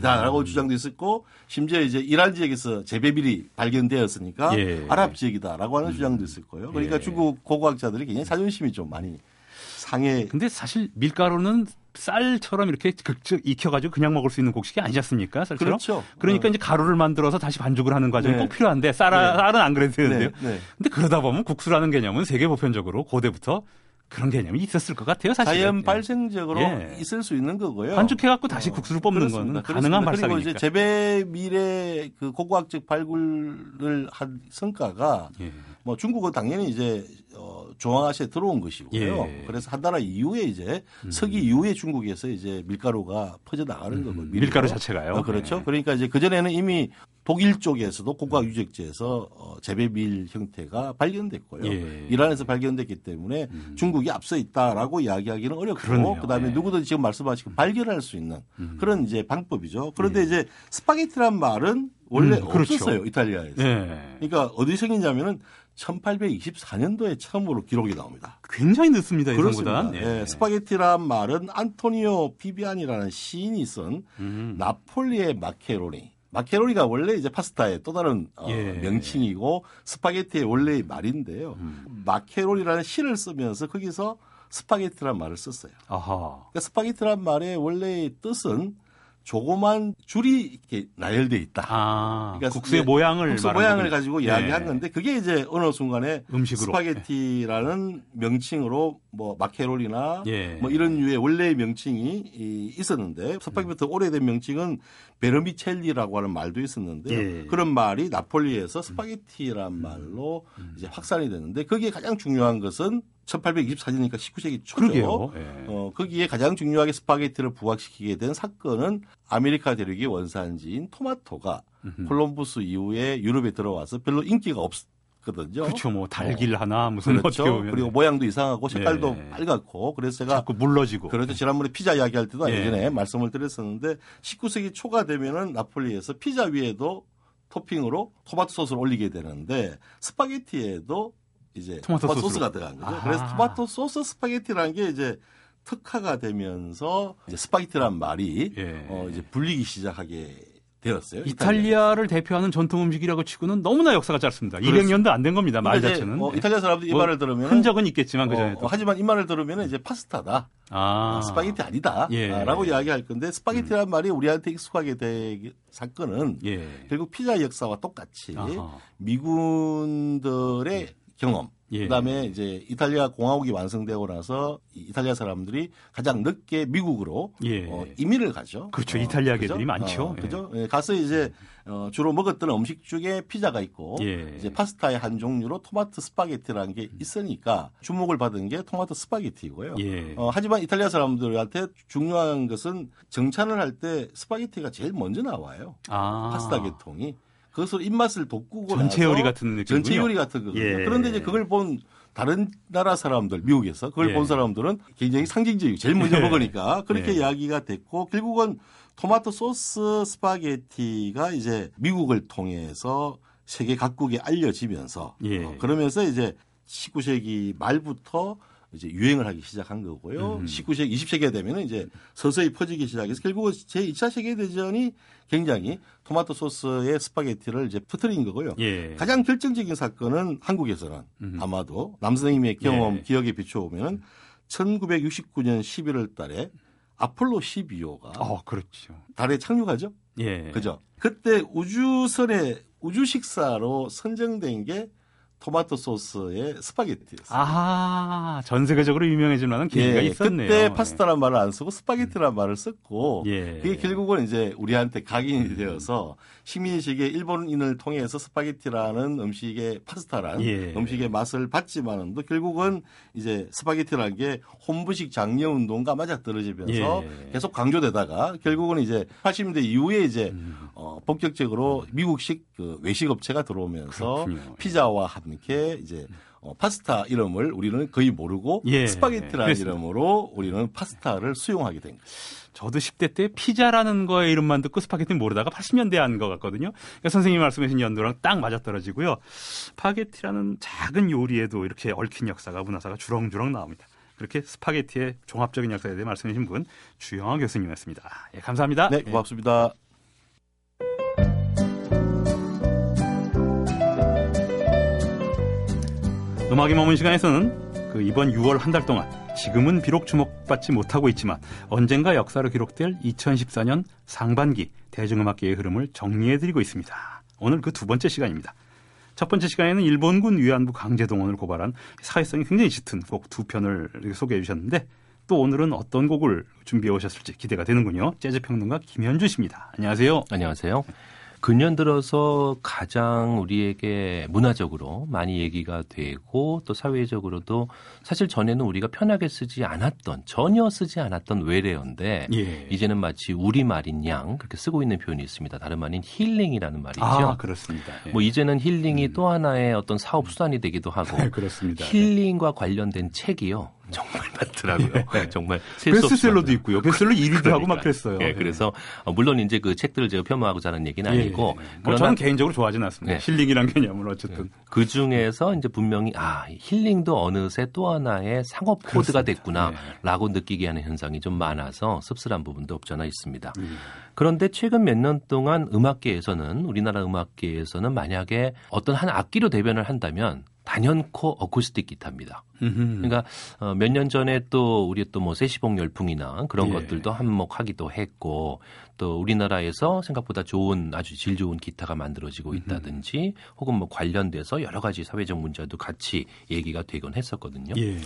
다라고 음. 주장도 있었고 심지어 이제 이란 지역에서 재배밀이 발견되었으니까 예. 아랍 지역이다라고 하는 음. 주장도 있을 거예요. 그러니까 예. 중국 고고학자들이 굉장히 자존심이 좀 많이 상해. 근데 사실 밀가루는 쌀처럼 이렇게 극적 익혀가지고 그냥 먹을 수 있는 곡식이 아니지 않습니까? 쌀처럼. 그렇죠. 그러니까 어. 이제 가루를 만들어서 다시 반죽을 하는 과정이 네. 꼭 필요한데 쌀, 네. 쌀은 안 그래도 되는데요. 네. 네. 근데 그러다 보면 국수라는 개념은 세계 보편적으로 고대부터 그런 개념이 있었을 것 같아요, 사실. 자연 예. 발생적으로 예. 있을 수 있는 거고요. 반죽해갖고 다시 어, 국수를 뽑는 그렇습니다. 거는 가능한 발상이니까. 그리고 이제 재배 밀의 그 고고학적 발굴을 한 성과가 예. 뭐 중국은 당연히 이제 어, 중앙아시아에 들어온 것이고요. 예. 그래서 한나라 이후에 이제 음. 서기 이후에 중국에서 이제 밀가루가 퍼져 나가는 음. 거거든요. 밀가루 자체가요. 어, 그렇죠. 예. 그러니까 이제 그 전에는 이미 독일 쪽에서도 고가 유적지에서 어, 재배밀 형태가 발견됐고요. 예. 이란에서 발견됐기 때문에 음. 중국이 앞서 있다라고 이야기하기는 어렵고 그러네요. 그다음에 예. 누구든지 지금 말씀하신 발견할 수 있는 음. 그런 이제 방법이죠. 그런데 예. 이제 스파게티란 말은 원래 음, 그렇죠. 없었어요 이탈리아에서. 예. 그러니까 어디 생긴냐면은 1824년도에 처음으로 기록이 나옵니다. 굉장히 늦습니다. 그렇습니다. 예. 예. 스파게티란 말은 안토니오 비비안이라는 시인이 쓴 음. 나폴리의 마케로니 마케로니가 원래 이제 파스타의 또 다른 어, 예. 명칭이고 스파게티의 원래의 말인데요. 음. 마케로니라는 시를 쓰면서 거기서 스파게티란 말을 썼어요. 아하. 그러니까 스파게티란 말의 원래의 뜻은 조그만 줄이 이렇게 나열돼 있다. 아, 그러니까 국수의 모양을 국수 모양을 가지고 예. 이야기한 건데 그게 이제 어느 순간에 음식으로 스파게티라는 명칭으로 뭐 마케로니나 예. 뭐 이런 류의 원래의 명칭이 있었는데 스파게티부터 오래된 명칭은 베르미첼리라고 하는 말도 있었는데 예. 그런 말이 나폴리에서 스파게티란 음. 말로 음. 이제 확산이 됐는데 거기에 가장 중요한 것은 1824년이니까 19세기 초죠. 예. 어, 거기에 가장 중요하게 스파게티를 부각시키게 된 사건은 아메리카 대륙의 원산지인 토마토가. 콜럼부스 이후에 유럽에 들어와서 별로 인기가 없거든요. 그렇죠. 뭐 달길 어. 하나 무슨 그렇죠. 그리고 모양도 이상하고 색깔도 예. 빨갛고 그래서 제가 자꾸 물러지고 그렇죠. 지난번에 피자 이야기할 때도 예. 예전에 말씀을 드렸었는데 19세기 초가 되면은 나폴리에서 피자 위에도 토핑으로 토마토 소스를 올리게 되는데 스파게티에도 이제 토마토, 토마토 소스가 들어간 거죠. 아하. 그래서 토마토 소스 스파게티라는 게 이제 특화가 되면서 이제 스파게티란 말이 예. 어 이제 불리기 시작하게 되었어요. 이탈리아를 대표하는 전통 음식이라고 치고는 너무나 역사가 짧습니다. 그렇습니다. 200년도 안 된 겁니다. 말 자체는. 뭐 이탈리아 사람들이 이 말을 들으면 흔적은 있겠지만 그 전에도. 어, 하지만 이 말을 들으면 이제 파스타다. 아. 스파게티 아니다. 예. 라고 이야기할 건데 스파게티란 음. 말이 우리한테 익숙하게 된 사건은 예. 결국 피자 역사와 똑같이 아하. 미군들의 경험. 예. 그다음에 이제 이탈리아 공화국이 완성되고 나서 이탈리아 사람들이 가장 늦게 미국으로 예. 어, 이민을 가죠. 그렇죠. 어, 이탈리아계들이 많죠. 어, 그죠. 예. 가서 이제 어, 주로 먹었던 음식 중에 피자가 있고 예. 이제 파스타의 한 종류로 토마토 스파게티라는 게 있으니까 주목을 받은 게 토마토 스파게티고요. 예. 어, 하지만 이탈리아 사람들한테 중요한 것은 정찬을 할 때 스파게티가 제일 먼저 나와요. 아. 파스타 계통이. 그것으로 입맛을 돋구고 전채 요리 같은 느낌 전채 요리 같은 거거든요. 예. 그런데 이제 그걸 본 다른 나라 사람들 미국에서 그걸 예. 본 사람들은 굉장히 상징적이고 제일 먼저 예. 먹으니까 그렇게 예. 이야기가 됐고 결국은 토마토 소스 스파게티가 이제 미국을 통해서 세계 각국에 알려지면서 예. 어, 그러면서 이제 19세기 말부터 이제 유행을 하기 시작한 거고요. 음. 19세기, 20세기가 되면 이제 서서히 퍼지기 시작해서 결국은 제2차 세계대전이 굉장히 토마토 소스의 스파게티를 이제 퍼뜨린 거고요. 예. 가장 결정적인 사건은 한국에서는 음. 아마도 남 선생님의 경험, 예. 기억에 비춰보면 1969년 11월 달에 아폴로 12호가 어, 그렇죠. 달에 착륙하죠. 예. 그죠? 그때 우주선의 우주 식사로 선정된 게 토마토 소스의 스파게티였어요. 아, 전 세계적으로 유명해진 만한 계기가 예, 있었네요. 그때 파스타란 말을 안 쓰고 스파게티란 말을 썼고 예. 그게 결국은 이제 우리한테 각인이 음. 되어서 식민 시기의 일본인을 통해서 스파게티라는 음식의 파스타란 예. 음식의 맛을 봤지만은 또 결국은 이제 스파게티라는 게 혼분식 장려 운동과 맞아 떨어지면서 예. 계속 강조되다가 결국은 이제 80년대 이후에 이제 음. 어, 본격적으로 미국식 그 외식 업체가 들어오면서 그렇군요. 피자와 함께 이제 어, 파스타 이름을 우리는 거의 모르고 예. 스파게티라는 그 이름으로 우리는 파스타를 수용하게 된 거죠. 저도 10대 때 피자라는 거의 이름만 듣고 스파게티는 모르다가 80년대 한 것 같거든요. 그러니까 선생님이 말씀하신 연도랑 딱 맞아떨어지고요. 스파게티라는 작은 요리에도 이렇게 얽힌 역사가 문화사가 주렁주렁 나옵니다. 그렇게 스파게티의 종합적인 역사에 대해 말씀해 주신 분 주영하 교수님이었습니다. 예, 감사합니다. 네, 고맙습니다. 음악이 머문 시간에서는 그 이번 6월 한 달 동안 지금은 비록 주목받지 못하고 있지만 언젠가 역사로 기록될 2014년 상반기 대중음악계의 흐름을 정리해드리고 있습니다. 오늘 그 두 번째 시간입니다. 첫 번째 시간에는 일본군 위안부 강제동원을 고발한 사회성이 굉장히 짙은 곡 두 편을 소개해 주셨는데 또 오늘은 어떤 곡을 준비해 오셨을지 기대가 되는군요. 재즈 평론가 김현주 씨입니다. 안녕하세요. 안녕하세요. 근년 들어서 가장 우리에게 문화적으로 많이 얘기가 되고 또 사회적으로도 사실 전에는 우리가 편하게 쓰지 않았던 전혀 쓰지 않았던 외래어인데 예. 이제는 마치 우리 말인 양 그렇게 쓰고 있는 표현이 있습니다. 다름 아닌 힐링이라는 말이죠. 아, 그렇습니다. 예. 뭐 이제는 힐링이 음. 또 하나의 어떤 사업 수단이 되기도 하고 그렇습니다. 힐링과 관련된 책이요. 정말 많더라고요. 네. 정말 베스트셀러도 있고요. 베스트셀러 1위도 그러니까. 하고 막 그랬어요. 네, 그래서 어, 물론 이제 그 책들을 제가 폄하하고자 하는 얘기는 예, 아니고 예, 예. 뭐 저는 개인적으로 좋아하지는 않습니다. 네. 힐링이란 개념은 어쨌든 그 중에서 이제 분명히 아 힐링도 어느새 또 하나의 상업 코드가 됐구나라고 느끼게 하는 현상이 좀 많아서 씁쓸한 부분도 없잖아 있습니다. 음. 그런데 최근 몇 년 동안 음악계에서는 우리나라 음악계에서는 만약에 어떤 한 악기로 대변을 한다면 단연코 어쿠스틱 기타입니다. 그러니까 어, 몇년 전에 또 우리 또뭐 세시봉 열풍이나 그런 예. 것들도 한몫하기도 했고 또 우리나라에서 생각보다 좋은 아주 질 좋은 기타가 만들어지고 있다든지 혹은 뭐 관련돼서 여러 가지 사회적 문제도 같이 얘기가 되곤 했었거든요. 예.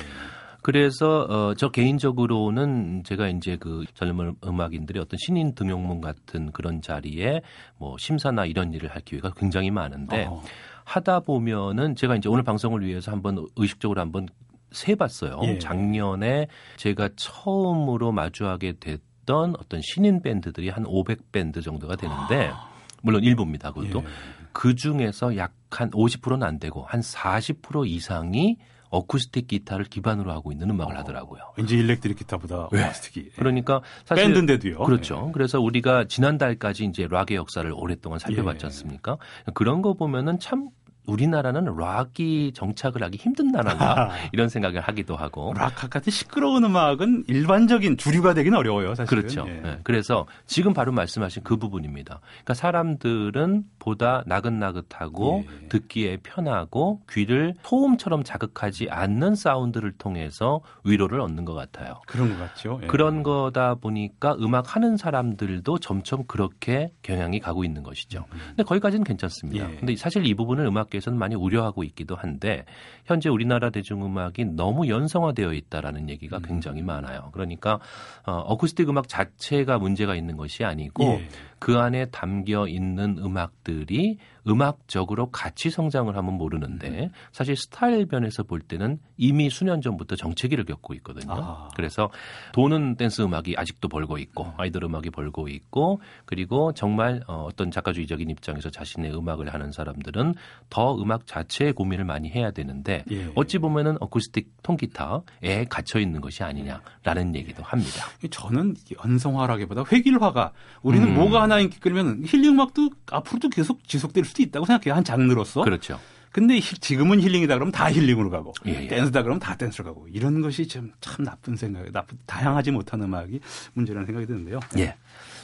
그래서 어, 저 개인적으로는 제가 이제 그 젊은 음악인들의 어떤 신인 등용문 같은 그런 자리에 뭐 심사나 이런 일을 할 기회가 굉장히 많은데 어. 하다 보면은 제가 이제 오늘 방송을 위해서 한번 의식적으로 한번 세봤어요. 예. 작년에 제가 처음으로 마주하게 됐던 어떤 신인 밴드들이 한 500밴드 정도가 되는데 아. 물론 일부입니다. 그것도 예. 그 중에서 약 한 50%는 안 되고 한 40% 이상이 어쿠스틱 기타를 기반으로 하고 있는 음악을 어, 하더라고요. 왠지 일렉트릭 기타보다 네. 어쿠스틱이. 그러니까 사실 밴드인데도요. 그렇죠. 네. 그래서 우리가 지난달까지 이제 락의 역사를 오랫동안 살펴봤지 예. 않습니까? 그런 거 보면은 참 우리나라는 락이 정착을 하기 힘든 나라인가 이런 생각을 하기도 하고 락 같은 시끄러운 음악은 일반적인 주류가 되긴 어려워요 사실은 그렇죠 예. 네. 그래서 지금 바로 말씀하신 그 부분입니다 그러니까 사람들은 보다 나긋나긋하고 예. 듣기에 편하고 귀를 소음처럼 자극하지 않는 사운드를 통해서 위로를 얻는 것 같아요 그런 것 같죠 예. 그런 거다 보니까 음악 하는 사람들도 점점 그렇게 경향이 가고 있는 것이죠 음. 근데 거기까지는 괜찮습니다 예. 근데 사실 이 부분을 음악 쪽에서는 많이 우려하고 있기도 한데 현재 우리나라 대중음악이 너무 연성화되어 있다라는 얘기가 음. 굉장히 많아요. 그러니까 어, 어쿠스틱 음악 자체가 문제가 있는 것이 아니고 예. 그 안에 담겨 있는 음악들이 음악적으로 같이 성장을 하면 모르는데 음. 사실 스타일 변에서 볼 때는 이미 수년 전부터 정체기를 겪고 있거든요. 아. 그래서 도는 댄스 음악이 아직도 벌고 있고 음. 아이돌 음악이 벌고 있고 그리고 정말 어, 어떤 작가주의적인 입장에서 자신의 음악을 하는 사람들은 더 음악 자체에 고민을 많이 해야 되는데 예. 어찌 보면은 어쿠스틱 통기타에 갇혀 있는 것이 아니냐라는 얘기도 합니다. 저는 연성화라기보다 획일화가 우리는 음. 뭐가 하나 인기 끌면 힐링 음악도 앞으로도 계속 지속될 수도 있다고 생각해요. 한 장르로서. 그렇죠. 근데 지금은 힐링이다 그러면 다 힐링으로 가고 예, 예. 댄스다 그러면 다 댄스로 가고 이런 것이 좀참 나쁜 생각이 나쁜 다양하지 못한 음악이 문제라는 생각이 드는데요. 예.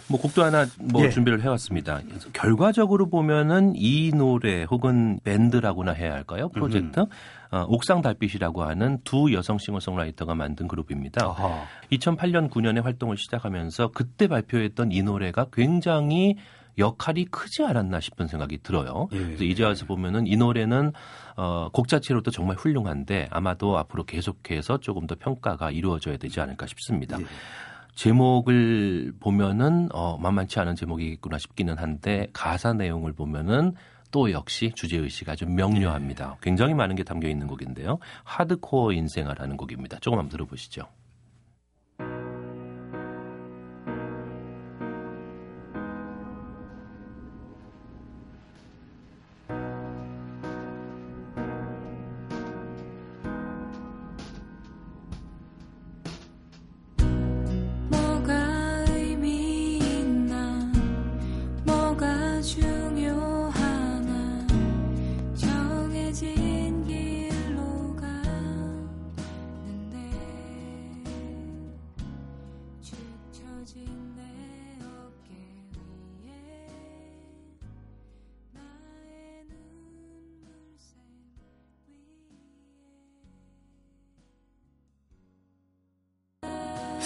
뭐 곡도 하나 뭐 예. 준비를 해왔습니다. 결과적으로 보면은 이 노래 혹은 밴드라고나 해야 할까요? 프로젝트 음. 어, 옥상 달빛이라고 하는 두 여성 싱어송라이터가 만든 그룹입니다. 아하. 2008년 9년에 활동을 시작하면서 그때 발표했던 이 노래가 굉장히 역할이 크지 않았나 싶은 생각이 들어요. 예. 그래서 이제 와서 보면은 이 노래는 어, 곡 자체로도 정말 훌륭한데 아마도 앞으로 계속해서 조금 더 평가가 이루어져야 되지 않을까 싶습니다. 예. 제목을 보면은 어, 만만치 않은 제목이겠구나 싶기는 한데 가사 내용을 보면은 또 역시 주제 의식이 좀 명료합니다. 굉장히 많은 게 담겨 있는 곡인데요. 하드코어 인생아라는 곡입니다. 조금 한번 들어보시죠.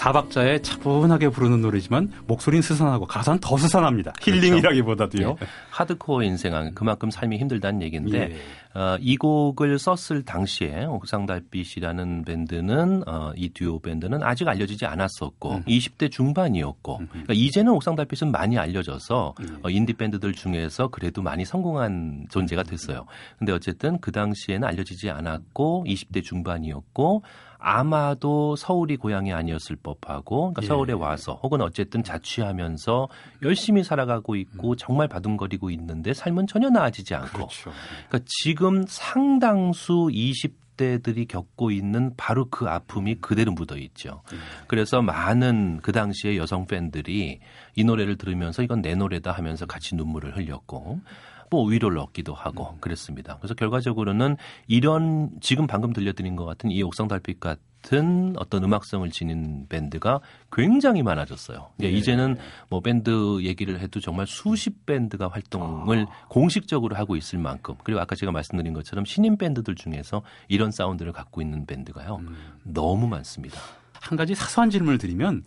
사박자에 차분하게 부르는 노래지만 목소리는 스산하고 가사는 더 스산합니다. 그렇죠. 힐링이라기보다도요. 예. 하드코어 인생은 그만큼 삶이 힘들다는 얘기인데 예. 어, 이 곡을 썼을 당시에 옥상달빛이라는 밴드는 어, 이 듀오 밴드는 아직 알려지지 않았었고 음. 20대 중반이었고 음. 그러니까 이제는 옥상달빛은 많이 알려져서 음. 어, 인디 밴드들 중에서 그래도 많이 성공한 존재가 됐어요. 근데 어쨌든 그 당시에는 알려지지 않았고 20대 중반이었고 아마도 서울이 고향이 아니었을 법하고 그러니까 예. 서울에 와서 혹은 어쨌든 자취하면서 열심히 살아가고 있고 음. 정말 바둥거리고 있는데 삶은 전혀 나아지지 않고 그렇죠. 그러니까 지금 상당수 20 대들이 겪고 있는 바로 그 아픔이 그대로 묻어 있죠. 음. 그래서 많은 그 당시에 여성 팬들이 이 노래를 들으면서 이건 내 노래다 하면서 같이 눈물을 흘렸고 뭐 위로를 얻기도 하고 음. 그랬습니다. 그래서 결과적으로는 이런 지금 방금 들려드린 것 같은 이 옥상 달빛 같은 어떤 음악성을 지닌 밴드가 굉장히 많아졌어요. 네. 이제는 뭐 밴드 얘기를 해도 정말 수십 밴드가 활동을 아. 공식적으로 하고 있을 만큼 그리고 아까 제가 말씀드린 것처럼 신인 밴드들 중에서 이런 사운드를 갖고 있는 밴드가요 음. 너무 많습니다. 한 가지 사소한 질문을 드리면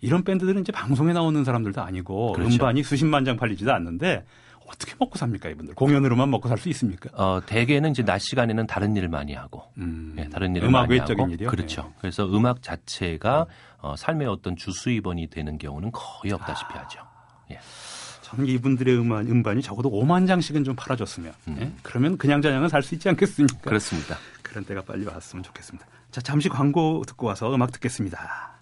이런 밴드들은 이제 방송에 나오는 사람들도 아니고 그렇죠. 음반이 수십만 장 팔리지도 않는데 어떻게 먹고 삽니까 이분들? 공연으로만 먹고 살 수 있습니까? 어, 대개는 이제 낮 시간에는 다른 일을 많이 하고, 음, 네, 다른 일을 음악 많이 외적인 하고, 일이요? 그렇죠. 네. 그래서 음악 자체가 어, 삶의 어떤 주수입원이 되는 경우는 거의 없다시피 아. 하죠. 예. 저는 이분들의 음반, 음반이 적어도 5만 장씩은 좀 팔아줬으면, 음. 예? 그러면 그냥 저냥은 살 수 있지 않겠습니까? 그렇습니다. 그런 때가 빨리 왔으면 좋겠습니다. 자, 잠시 광고 듣고 와서 음악 듣겠습니다.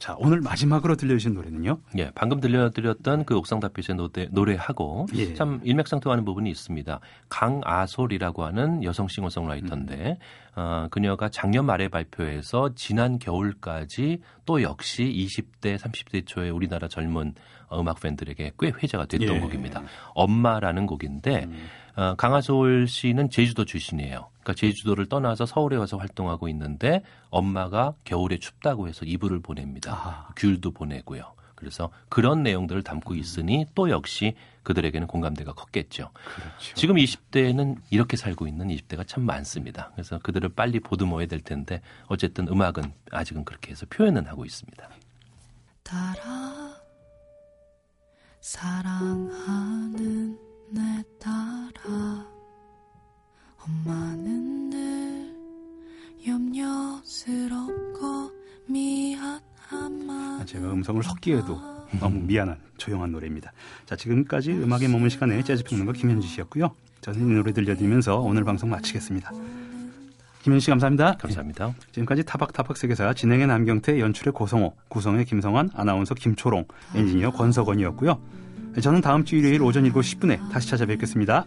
자, 오늘 마지막으로 들려주신 노래는요? 예, 방금 들려드렸던 그 옥상 달빛의 노래, 노래하고 예. 참 일맥상통하는 부분이 있습니다. 강아솔이라고 하는 여성 싱어송라이터인데, 음. 어, 그녀가 작년 말에 발표해서 지난 겨울까지 또 역시 20대, 30대 초에 우리나라 젊은 음악 팬들에게 꽤 회자가 됐던 예. 곡입니다. 엄마라는 곡인데, 음. 어, 강하솔 씨는 제주도 출신이에요. 그러니까 제주도를 떠나서 서울에 와서 활동하고 있는데 엄마가 겨울에 춥다고 해서 이불을 보냅니다. 아. 귤도 보내고요. 그래서 그런 내용들을 담고 있으니 또 역시 그들에게는 공감대가 컸겠죠. 그렇죠. 지금 20대에는 이렇게 살고 있는 20대가 참 많습니다. 그래서 그들을 빨리 보듬어야 될 텐데 어쨌든 음악은 아직은 그렇게 해서 표현은 하고 있습니다. 따라 사랑하는 내 따라 엄마는 늘 염려스럽고 미안한 마 제가 음성을 섞기에도 너무 미안한 조용한 노래입니다. 자 지금까지 음악에 머문 시간에 재즈 평론가 김현주 씨였고요. 저는 이 노래 들려드리면서 오늘 방송 마치겠습니다. 김현주 씨 감사합니다. 감사합니다. 지금까지 타박타박 세계사 진행의 남경태, 연출의 고성호, 구성의 김성환, 아나운서 김초롱, 엔지니어 권석원이었고요. 저는 다음 주 일요일 오전 7시 10분에 다시 찾아뵙겠습니다.